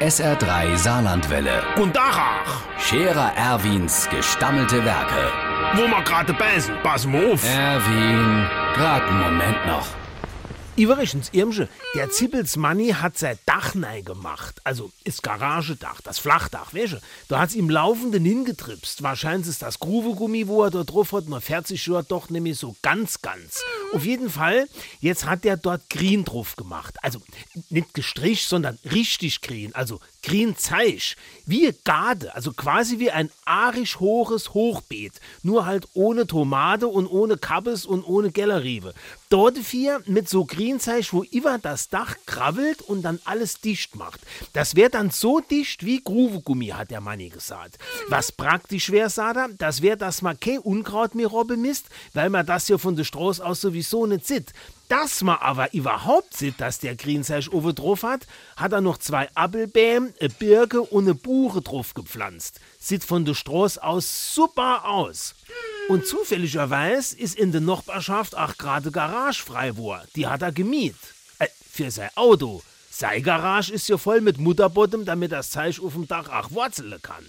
SR3 Saarlandwelle. Und Dachach, Scherer Erwins gestammelte Werke. wo wir gerade beißen, pass mal auf. Erwin, grad einen Moment noch. Übrigens, Irmsche, der Zippels Manni hat sein Dach neu gemacht. Also, ist Garagedach, das Flachdach, weißt du? Da hat's ihm laufenden hingetripst. Wahrscheinlich ist das Gruvegummi, wo er da drauf hat, noch 40 Jahre doch nämlich so ganz, ganz. Auf jeden Fall, jetzt hat er dort Green drauf gemacht. Also, nicht gestrichen, sondern richtig green. Also, green Zeich. Wie Garde, also quasi wie ein arisch hohes Hochbeet. Nur halt ohne Tomate und ohne Kappes und ohne Gelleriebe. Dort vier mit so Greenzeich, wo über das Dach krabbelt und dann alles dicht macht. Das wär dann so dicht wie Gruvegummi, hat der Manni gesagt. Was praktisch wär, sagt er, das wär, dass man kein Unkraut mehr misst, weil man das ja von der Straße aus sowieso nicht sieht. Dass man aber überhaupt sieht, dass der Greenzeich oben drauf hat, hat er noch zwei Appelbäume, eine Birke und eine Buche drauf gepflanzt. Sieht von der Straße aus super aus. Und zufälligerweise ist in der Nachbarschaft auch gerade Garage frei war. Die hat er gemiet. Äh, für sein Auto. Sei Garage ist ja voll mit Mutterbottom, damit das Zeich auf dem Dach auch wurzeln kann.